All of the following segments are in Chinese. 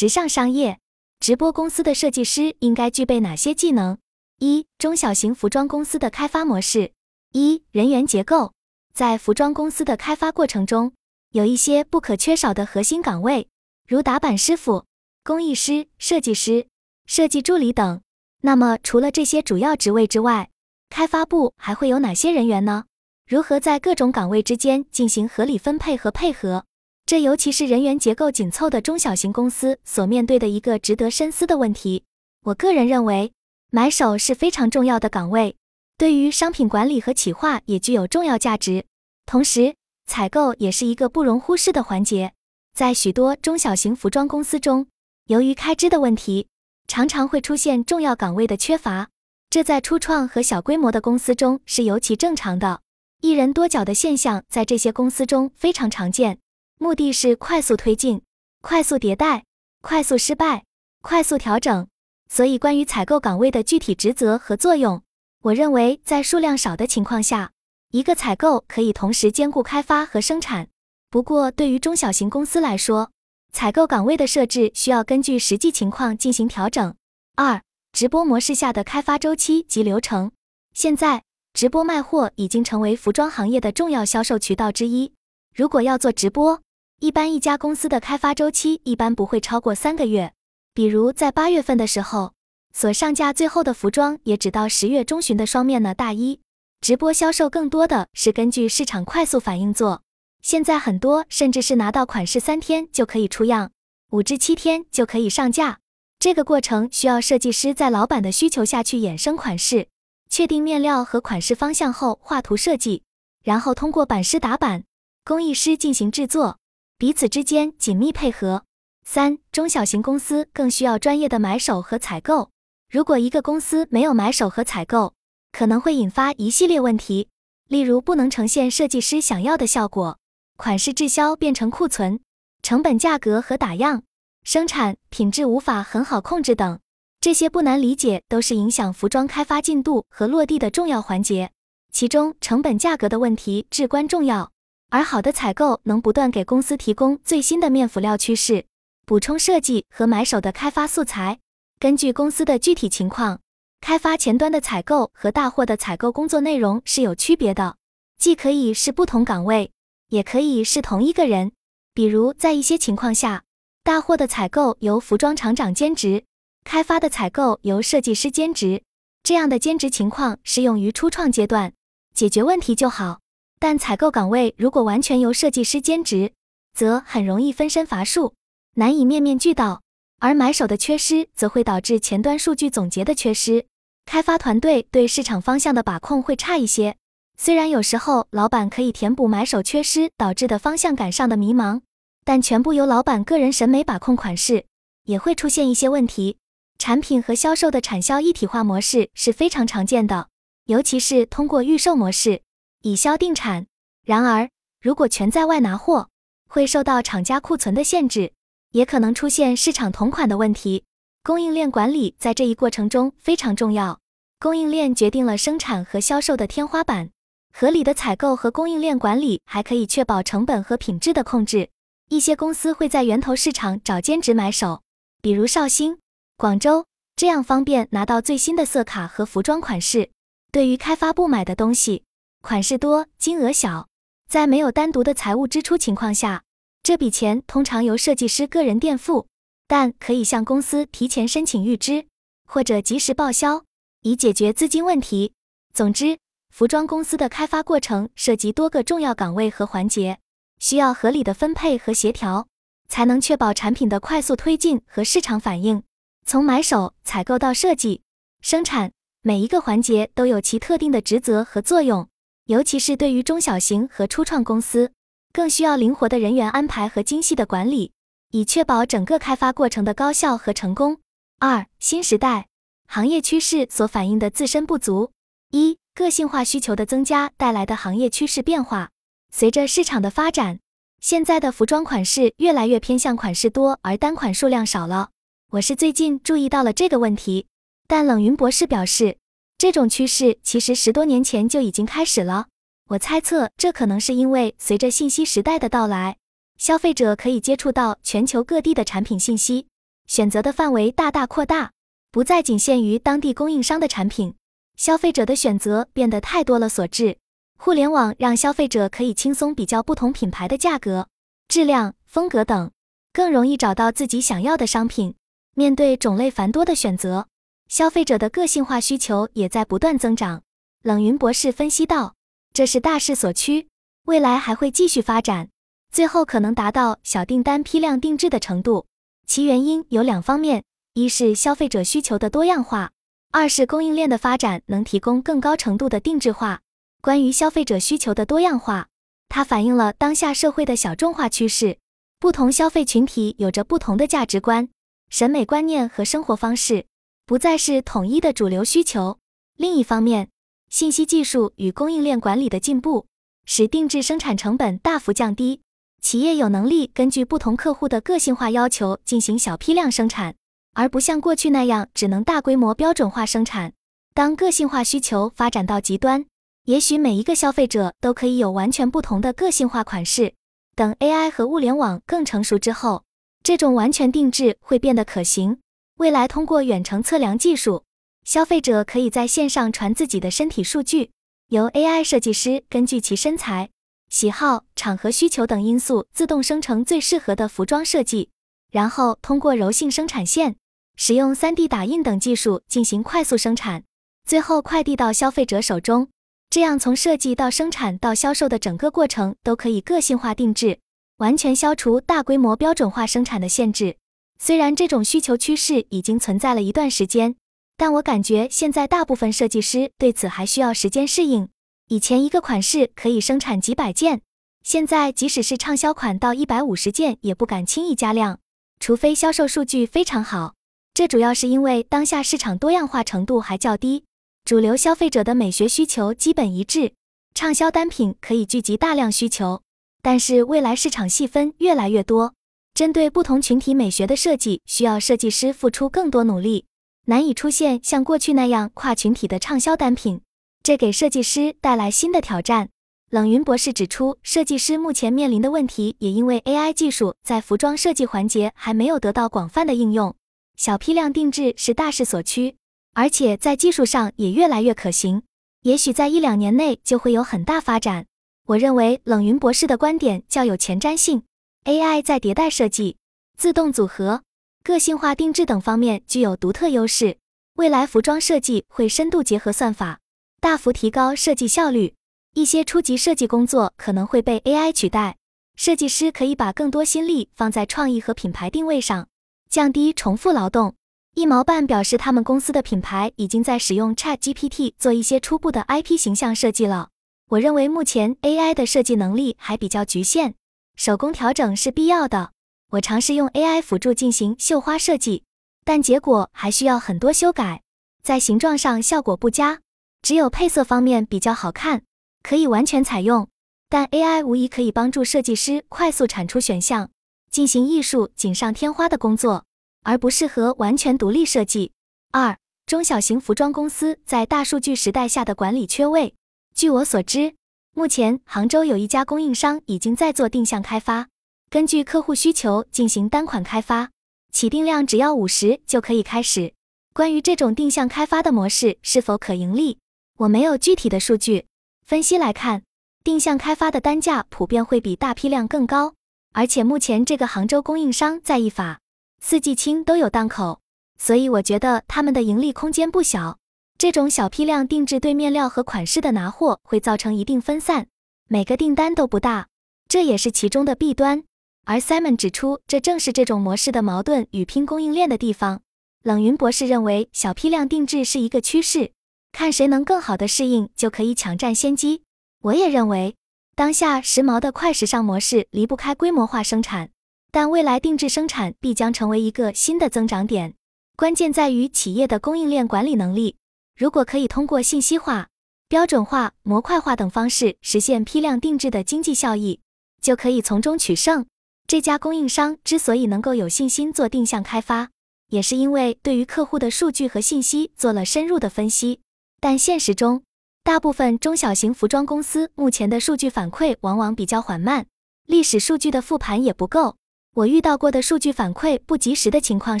直上商业直播公司的设计师应该具备哪些技能？一、中小型服装公司的开发模式。一、人员结构。在服装公司的开发过程中，有一些不可缺少的核心岗位，如打板师傅、工艺师、设计师、设计助理等。那么，除了这些主要职位之外，开发部还会有哪些人员呢？如何在各种岗位之间进行合理分配和配合？这尤其是人员结构紧凑的中小型公司所面对的一个值得深思的问题。我个人认为，买手是非常重要的岗位。对于商品管理和企划也具有重要价值，同时采购也是一个不容忽视的环节。在许多中小型服装公司中，由于开支的问题，常常会出现重要岗位的缺乏，这在初创和小规模的公司中是尤其正常的。一人多角的现象在这些公司中非常常见，目的是快速推进、快速迭代、快速失败、快速调整。所以，关于采购岗位的具体职责和作用。我认为，在数量少的情况下，一个采购可以同时兼顾开发和生产。不过，对于中小型公司来说，采购岗位的设置需要根据实际情况进行调整。二、直播模式下的开发周期及流程。现在，直播卖货已经成为服装行业的重要销售渠道之一。如果要做直播，一般一家公司的开发周期一般不会超过三个月。比如在八月份的时候。所上架最后的服装也只到十月中旬的双面呢大衣。直播销售更多的是根据市场快速反应做，现在很多甚至是拿到款式三天就可以出样，五至七天就可以上架。这个过程需要设计师在老板的需求下去衍生款式，确定面料和款式方向后画图设计，然后通过版师打版，工艺师进行制作，彼此之间紧密配合。三中小型公司更需要专业的买手和采购。如果一个公司没有买手和采购，可能会引发一系列问题，例如不能呈现设计师想要的效果，款式滞销变成库存，成本价格和打样，生产品质无法很好控制等。这些不难理解，都是影响服装开发进度和落地的重要环节。其中，成本价格的问题至关重要，而好的采购能不断给公司提供最新的面辅料趋势，补充设计和买手的开发素材。根据公司的具体情况，开发前端的采购和大货的采购工作内容是有区别的，既可以是不同岗位，也可以是同一个人。比如，在一些情况下，大货的采购由服装厂长兼职，开发的采购由设计师兼职。这样的兼职情况适用于初创阶段，解决问题就好。但采购岗位如果完全由设计师兼职，则很容易分身乏术，难以面面俱到。而买手的缺失，则会导致前端数据总结的缺失，开发团队对市场方向的把控会差一些。虽然有时候老板可以填补买手缺失导致的方向感上的迷茫，但全部由老板个人审美把控款式，也会出现一些问题。产品和销售的产销一体化模式是非常常见的，尤其是通过预售模式以销定产。然而，如果全在外拿货，会受到厂家库存的限制。也可能出现市场同款的问题，供应链管理在这一过程中非常重要。供应链决定了生产和销售的天花板，合理的采购和供应链管理还可以确保成本和品质的控制。一些公司会在源头市场找兼职买手，比如绍兴、广州，这样方便拿到最新的色卡和服装款式。对于开发部买的东西，款式多、金额小，在没有单独的财务支出情况下。这笔钱通常由设计师个人垫付，但可以向公司提前申请预支，或者及时报销，以解决资金问题。总之，服装公司的开发过程涉及多个重要岗位和环节，需要合理的分配和协调，才能确保产品的快速推进和市场反应。从买手、采购到设计、生产，每一个环节都有其特定的职责和作用，尤其是对于中小型和初创公司。更需要灵活的人员安排和精细的管理，以确保整个开发过程的高效和成功。二、新时代行业趋势所反映的自身不足。一、个性化需求的增加带来的行业趋势变化。随着市场的发展，现在的服装款式越来越偏向款式多而单款数量少了。我是最近注意到了这个问题，但冷云博士表示，这种趋势其实十多年前就已经开始了。我猜测，这可能是因为随着信息时代的到来，消费者可以接触到全球各地的产品信息，选择的范围大大扩大，不再仅限于当地供应商的产品，消费者的选择变得太多了所致。互联网让消费者可以轻松比较不同品牌的价格、质量、风格等，更容易找到自己想要的商品。面对种类繁多的选择，消费者的个性化需求也在不断增长。冷云博士分析道：“这是大势所趋，未来还会继续发展，最后可能达到小订单批量定制的程度。其原因有两方面：一是消费者需求的多样化，二是供应链的发展能提供更高程度的定制化。”关于消费者需求的多样化，它反映了当下社会的小众化趋势。不同消费群体有着不同的价值观、审美观念和生活方式，不再是统一的主流需求。另一方面，信息技术与供应链管理的进步，使定制生产成本大幅降低。企业有能力根据不同客户的个性化要求进行小批量生产，而不像过去那样只能大规模标准化生产。当个性化需求发展到极端，也许每一个消费者都可以有完全不同的个性化款式。等 AI 和物联网更成熟之后，这种完全定制会变得可行。未来通过远程测量技术，消费者可以在线上传自己的身体数据，由 AI 设计师根据其身材、喜好、场合需求等因素自动生成最适合的服装设计，然后通过柔性生产线，使用 3D 打印等技术进行快速生产，最后快递到消费者手中。这样，从设计到生产到销售的整个过程都可以个性化定制，完全消除大规模标准化生产的限制。虽然这种需求趋势已经存在了一段时间，但我感觉现在大部分设计师对此还需要时间适应。以前一个款式可以生产几百件，现在即使是畅销款到一百五十件也不敢轻易加量，除非销售数据非常好。这主要是因为当下市场多样化程度还较低。主流消费者的美学需求基本一致，畅销单品可以聚集大量需求。但是未来市场细分越来越多，针对不同群体美学的设计需要设计师付出更多努力，难以出现像过去那样跨群体的畅销单品，这给设计师带来新的挑战。冷云博士指出，设计师目前面临的问题也因为 AI 技术在服装设计环节还没有得到广泛的应用，小批量定制是大势所趋。而且在技术上也越来越可行，也许在一两年内就会有很大发展。我认为冷云博士的观点较有前瞻性。AI 在迭代设计、自动组合、个性化定制等方面具有独特优势。未来服装设计会深度结合算法，大幅提高设计效率。一些初级设计工作可能会被 AI 取代，设计师可以把更多心力放在创意和品牌定位上，降低重复劳动。一毛半表示，他们公司的品牌已经在使用 Chat GPT 做一些初步的 IP 形象设计了。我认为目前 AI 的设计能力还比较局限，手工调整是必要的。我尝试用 AI 辅助进行绣花设计，但结果还需要很多修改，在形状上效果不佳，只有配色方面比较好看，可以完全采用。但 AI 无疑可以帮助设计师快速产出选项，进行艺术锦上添花的工作。而不适合完全独立设计。二、中小型服装公司在大数据时代下的管理缺位。据我所知，目前杭州有一家供应商已经在做定向开发，根据客户需求进行单款开发，起订量只要五十就可以开始。关于这种定向开发的模式是否可盈利，我没有具体的数据分析来看。定向开发的单价普遍会比大批量更高，而且目前这个杭州供应商在意法。四季青都有档口，所以我觉得他们的盈利空间不小。这种小批量定制对面料和款式的拿货会造成一定分散，每个订单都不大，这也是其中的弊端。而 Simon 指出，这正是这种模式的矛盾与拼供应链的地方。冷云博士认为，小批量定制是一个趋势，看谁能更好的适应，就可以抢占先机。我也认为，当下时髦的快时尚模式离不开规模化生产。但未来定制生产必将成为一个新的增长点，关键在于企业的供应链管理能力。如果可以通过信息化、标准化、模块化等方式实现批量定制的经济效益，就可以从中取胜。这家供应商之所以能够有信心做定向开发，也是因为对于客户的数据和信息做了深入的分析。但现实中，大部分中小型服装公司目前的数据反馈往往比较缓慢，历史数据的复盘也不够。我遇到过的数据反馈不及时的情况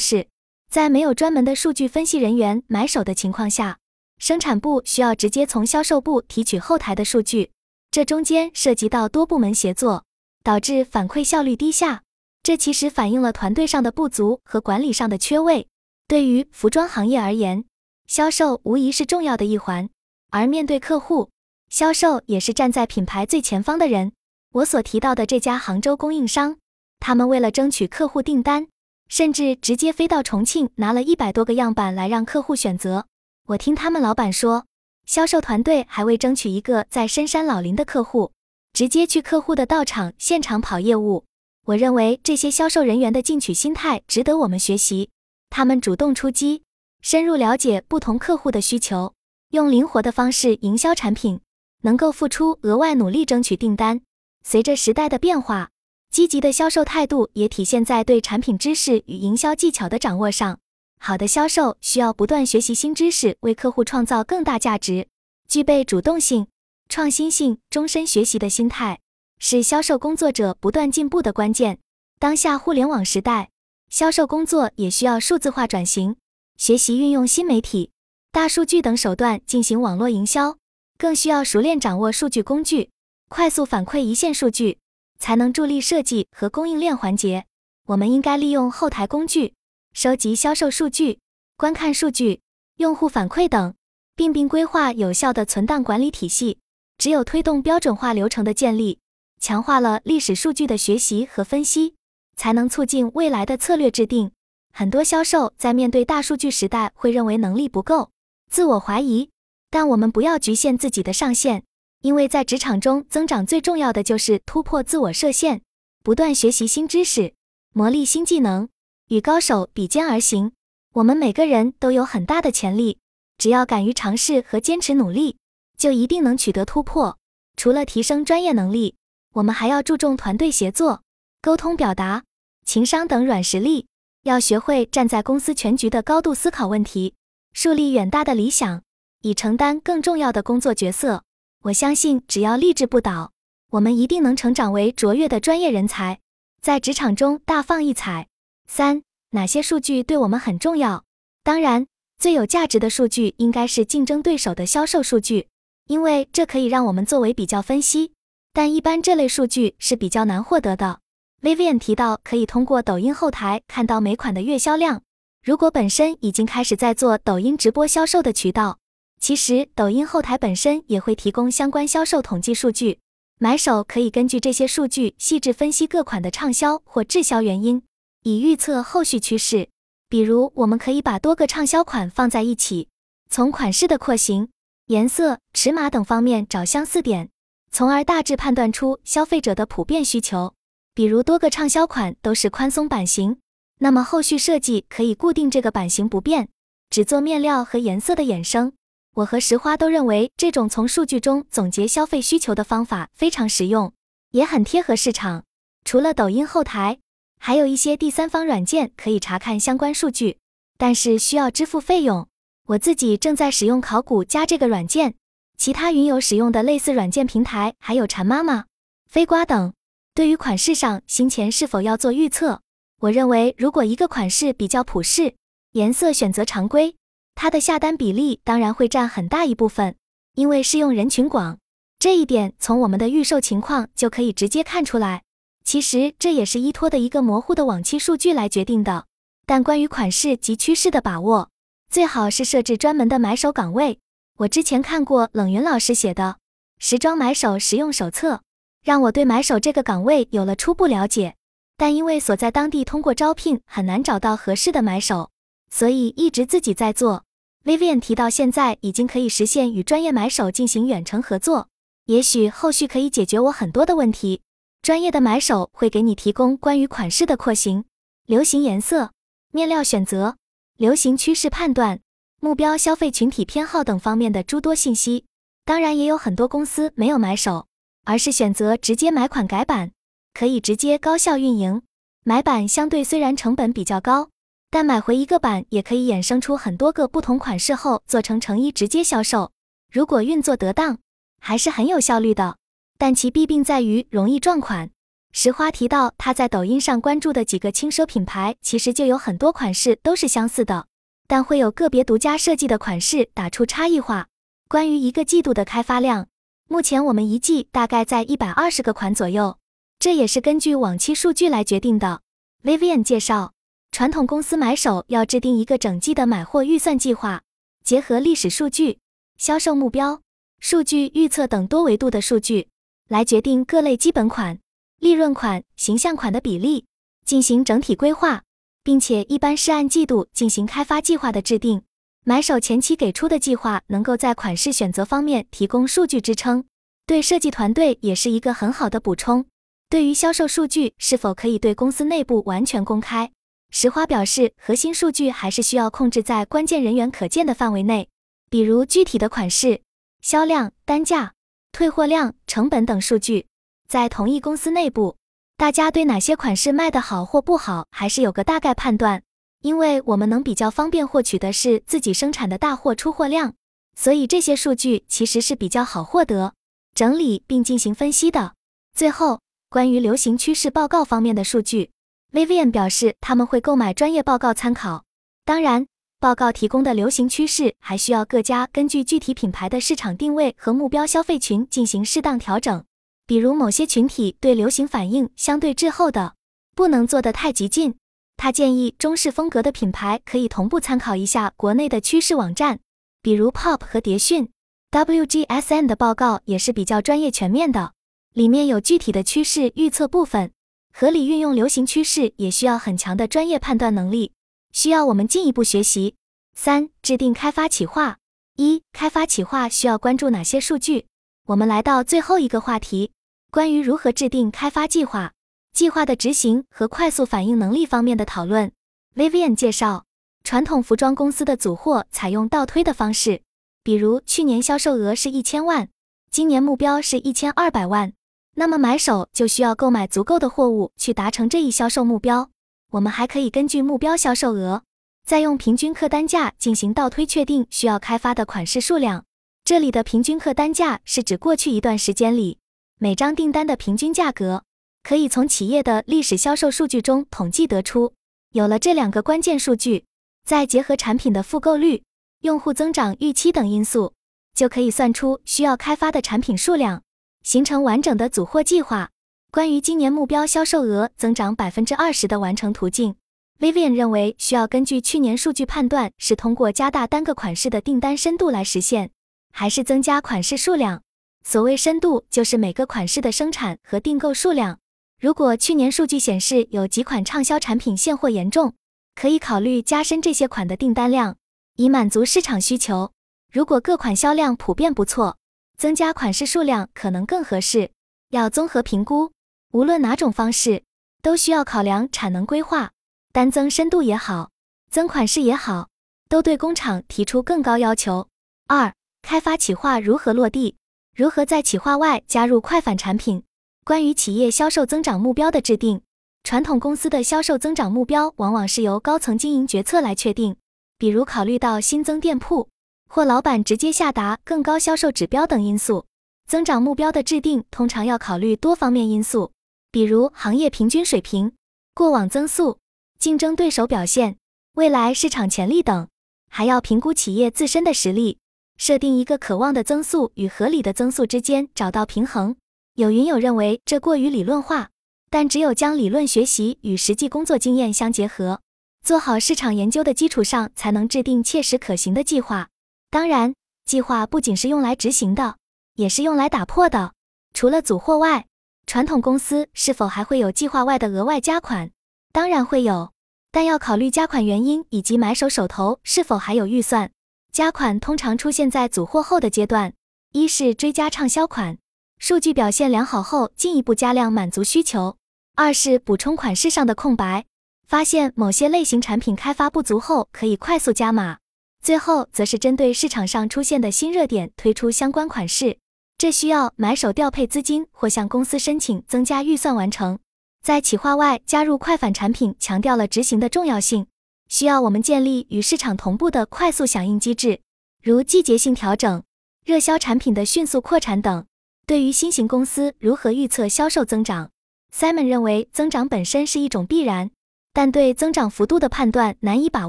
是，在没有专门的数据分析人员买手的情况下，生产部需要直接从销售部提取后台的数据，这中间涉及到多部门协作，导致反馈效率低下。这其实反映了团队上的不足和管理上的缺位。对于服装行业而言，销售无疑是重要的一环，而面对客户，销售也是站在品牌最前方的人。我所提到的这家杭州供应商。他们为了争取客户订单，甚至直接飞到重庆拿了一百多个样板来让客户选择。我听他们老板说，销售团队还为争取一个在深山老林的客户，直接去客户的道场现场跑业务。我认为这些销售人员的进取心态值得我们学习。他们主动出击，深入了解不同客户的需求，用灵活的方式营销产品，能够付出额外努力争取订单。随着时代的变化。积极的销售态度也体现在对产品知识与营销技巧的掌握上。好的销售需要不断学习新知识，为客户创造更大价值。具备主动性、创新性、终身学习的心态，是销售工作者不断进步的关键。当下互联网时代，销售工作也需要数字化转型，学习运用新媒体、大数据等手段进行网络营销，更需要熟练掌握数据工具，快速反馈一线数据。才能助力设计和供应链环节。我们应该利用后台工具，收集销售数据、观看数据、用户反馈等，并并规划有效的存档管理体系。只有推动标准化流程的建立，强化了历史数据的学习和分析，才能促进未来的策略制定。很多销售在面对大数据时代，会认为能力不够，自我怀疑。但我们不要局限自己的上限。因为在职场中，增长最重要的就是突破自我设限，不断学习新知识，磨砺新技能，与高手比肩而行。我们每个人都有很大的潜力，只要敢于尝试和坚持努力，就一定能取得突破。除了提升专业能力，我们还要注重团队协作、沟通表达、情商等软实力，要学会站在公司全局的高度思考问题，树立远大的理想，以承担更重要的工作角色。我相信，只要立志不倒，我们一定能成长为卓越的专业人才，在职场中大放异彩。三、哪些数据对我们很重要？当然，最有价值的数据应该是竞争对手的销售数据，因为这可以让我们作为比较分析。但一般这类数据是比较难获得的。Vivian 提到，可以通过抖音后台看到每款的月销量。如果本身已经开始在做抖音直播销售的渠道。其实，抖音后台本身也会提供相关销售统计数据，买手可以根据这些数据细致分析各款的畅销或滞销原因，以预测后续趋势。比如，我们可以把多个畅销款放在一起，从款式的廓形、颜色、尺码等方面找相似点，从而大致判断出消费者的普遍需求。比如，多个畅销款都是宽松版型，那么后续设计可以固定这个版型不变，只做面料和颜色的衍生。我和石花都认为，这种从数据中总结消费需求的方法非常实用，也很贴合市场。除了抖音后台，还有一些第三方软件可以查看相关数据，但是需要支付费用。我自己正在使用考古加这个软件，其他云友使用的类似软件平台还有馋妈妈、飞瓜等。对于款式上新前是否要做预测，我认为如果一个款式比较普适，颜色选择常规。它的下单比例当然会占很大一部分，因为适用人群广，这一点从我们的预售情况就可以直接看出来。其实这也是依托的一个模糊的往期数据来决定的。但关于款式及趋势的把握，最好是设置专门的买手岗位。我之前看过冷云老师写的《时装买手实用手册》，让我对买手这个岗位有了初步了解。但因为所在当地通过招聘很难找到合适的买手，所以一直自己在做。Vivian 提到，现在已经可以实现与专业买手进行远程合作，也许后续可以解决我很多的问题。专业的买手会给你提供关于款式的廓形、流行颜色、面料选择、流行趋势判断、目标消费群体偏好等方面的诸多信息。当然，也有很多公司没有买手，而是选择直接买款改版，可以直接高效运营。买版相对虽然成本比较高。但买回一个版也可以衍生出很多个不同款式后做成成衣直接销售。如果运作得当，还是很有效率的。但其弊病在于容易撞款。石花提到，他在抖音上关注的几个轻奢品牌，其实就有很多款式都是相似的，但会有个别独家设计的款式打出差异化。关于一个季度的开发量，目前我们一季大概在一百二十个款左右，这也是根据往期数据来决定的。Vivian 介绍，传统公司买手要制定一个整季的买货预算计划，结合历史数据、销售目标、数据预测等多维度的数据，来决定各类基本款。利润款、形象款的比例进行整体规划，并且一般是按季度进行开发计划的制定。买手前期给出的计划能够在款式选择方面提供数据支撑，对设计团队也是一个很好的补充。对于销售数据是否可以对公司内部完全公开，石花表示，核心数据还是需要控制在关键人员可见的范围内，比如具体的款式、销量、单价、退货量、成本等数据。在同一公司内部，大家对哪些款式卖得好或不好，还是有个大概判断。因为我们能比较方便获取的是自己生产的大货出货量，所以这些数据其实是比较好获得、整理并进行分析的。最后，关于流行趋势报告方面的数据，Vivian 表示他们会购买专业报告参考。当然，报告提供的流行趋势还需要各家根据具体品牌的市场定位和目标消费群进行适当调整。比如某些群体对流行反应相对滞后的，不能做得太激进。他建议中式风格的品牌可以同步参考一下国内的趋势网站，比如 Pop 和蝶讯。WGSN 的报告也是比较专业全面的，里面有具体的趋势预测部分。合理运用流行趋势也需要很强的专业判断能力，需要我们进一步学习。三、制定开发企划。一、开发企划需要关注哪些数据？我们来到最后一个话题。关于如何制定开发计划、计划的执行和快速反应能力方面的讨论，Vivian 介绍，传统服装公司的组货采用倒推的方式，比如去年销售额是一千万，今年目标是一千二百万，那么买手就需要购买足够的货物去达成这一销售目标。我们还可以根据目标销售额，再用平均客单价进行倒推，确定需要开发的款式数量。这里的平均客单价是指过去一段时间里。每张订单的平均价格可以从企业的历史销售数据中统计得出。有了这两个关键数据，再结合产品的复购率、用户增长预期等因素，就可以算出需要开发的产品数量，形成完整的组货计划。关于今年目标销售额增长百分之二十的完成途径，Vivian 认为需要根据去年数据判断是通过加大单个款式的订单深度来实现，还是增加款式数量。所谓深度，就是每个款式的生产和订购数量。如果去年数据显示有几款畅销产品现货严重，可以考虑加深这些款的订单量，以满足市场需求。如果各款销量普遍不错，增加款式数量可能更合适。要综合评估，无论哪种方式，都需要考量产能规划。单增深度也好，增款式也好，都对工厂提出更高要求。二、开发企划如何落地？如何在企划外加入快反产品？关于企业销售增长目标的制定，传统公司的销售增长目标往往是由高层经营决策来确定，比如考虑到新增店铺或老板直接下达更高销售指标等因素。增长目标的制定通常要考虑多方面因素，比如行业平均水平、过往增速、竞争对手表现、未来市场潜力等，还要评估企业自身的实力。设定一个渴望的增速与合理的增速之间找到平衡。有云友认为这过于理论化，但只有将理论学习与实际工作经验相结合，做好市场研究的基础上，才能制定切实可行的计划。当然，计划不仅是用来执行的，也是用来打破的。除了组货外，传统公司是否还会有计划外的额外加款？当然会有，但要考虑加款原因以及买手手头是否还有预算。加款通常出现在组货后的阶段，一是追加畅销款，数据表现良好后进一步加量满足需求；二是补充款式上的空白，发现某些类型产品开发不足后可以快速加码；最后则是针对市场上出现的新热点推出相关款式，这需要买手调配资金或向公司申请增加预算完成。在企划外加入快反产品，强调了执行的重要性。需要我们建立与市场同步的快速响应机制，如季节性调整、热销产品的迅速扩产等。对于新型公司如何预测销售增长，Simon 认为增长本身是一种必然，但对增长幅度的判断难以把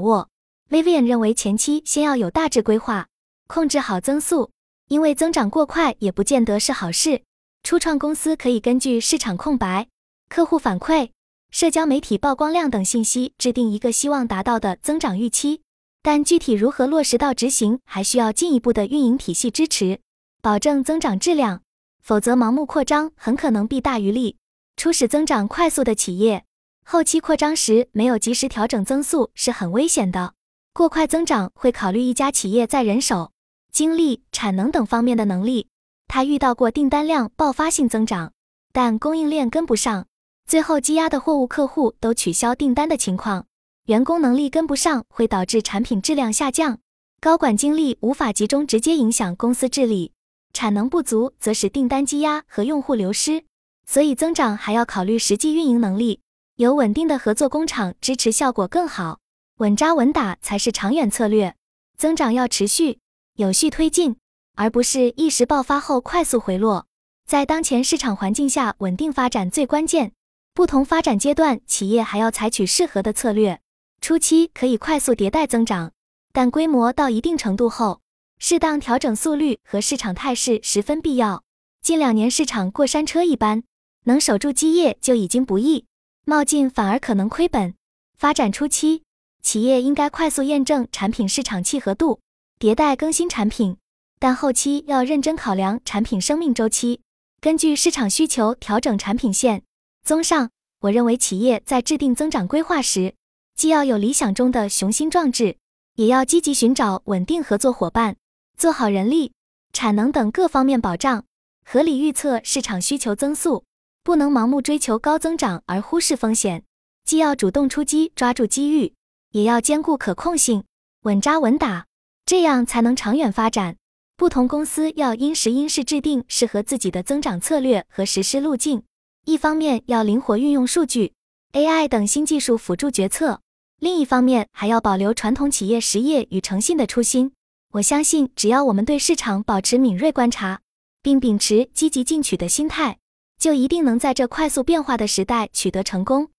握。Vivian 认为前期先要有大致规划，控制好增速，因为增长过快也不见得是好事。初创公司可以根据市场空白、客户反馈、社交媒体曝光量等信息，制定一个希望达到的增长预期。但具体如何落实到执行，还需要进一步的运营体系支持，保证增长质量。否则，盲目扩张很可能弊大于利。初始增长快速的企业，后期扩张时没有及时调整增速是很危险的。过快增长会考虑一家企业在人手、精力、产能等方面的能力。他遇到过订单量爆发性增长，但供应链跟不上，最后积压的货物客户都取消订单的情况。员工能力跟不上会导致产品质量下降，高管精力无法集中，直接影响公司治理。产能不足则使订单积压和用户流失。所以增长还要考虑实际运营能力，有稳定的合作工厂支持效果更好。稳扎稳打才是长远策略。增长要持续、有序推进，而不是一时爆发后快速回落。在当前市场环境下，稳定发展最关键。不同发展阶段，企业还要采取适合的策略。初期可以快速迭代增长，但规模到一定程度后，适当调整速率和市场态势十分必要。近两年市场过山车一般，能守住基业就已经不易，冒进反而可能亏本。发展初期，企业应该快速验证产品市场契合度，迭代更新产品，但后期要认真考量产品生命周期，根据市场需求调整产品线。综上，我认为企业在制定增长规划时，既要有理想中的雄心壮志，也要积极寻找稳定合作伙伴，做好人力、产能等各方面保障，合理预测市场需求增速，不能盲目追求高增长而忽视风险。既要主动出击抓住机遇，也要兼顾可控性，稳扎稳打，这样才能长远发展。不同公司要因时因势制定适合自己的增长策略和实施路径。一方面要灵活运用数据、AI 等新技术辅助决策，另一方面还要保留传统企业实业与诚信的初心。我相信，只要我们对市场保持敏锐观察，并秉持积极进取的心态，就一定能在这快速变化的时代取得成功。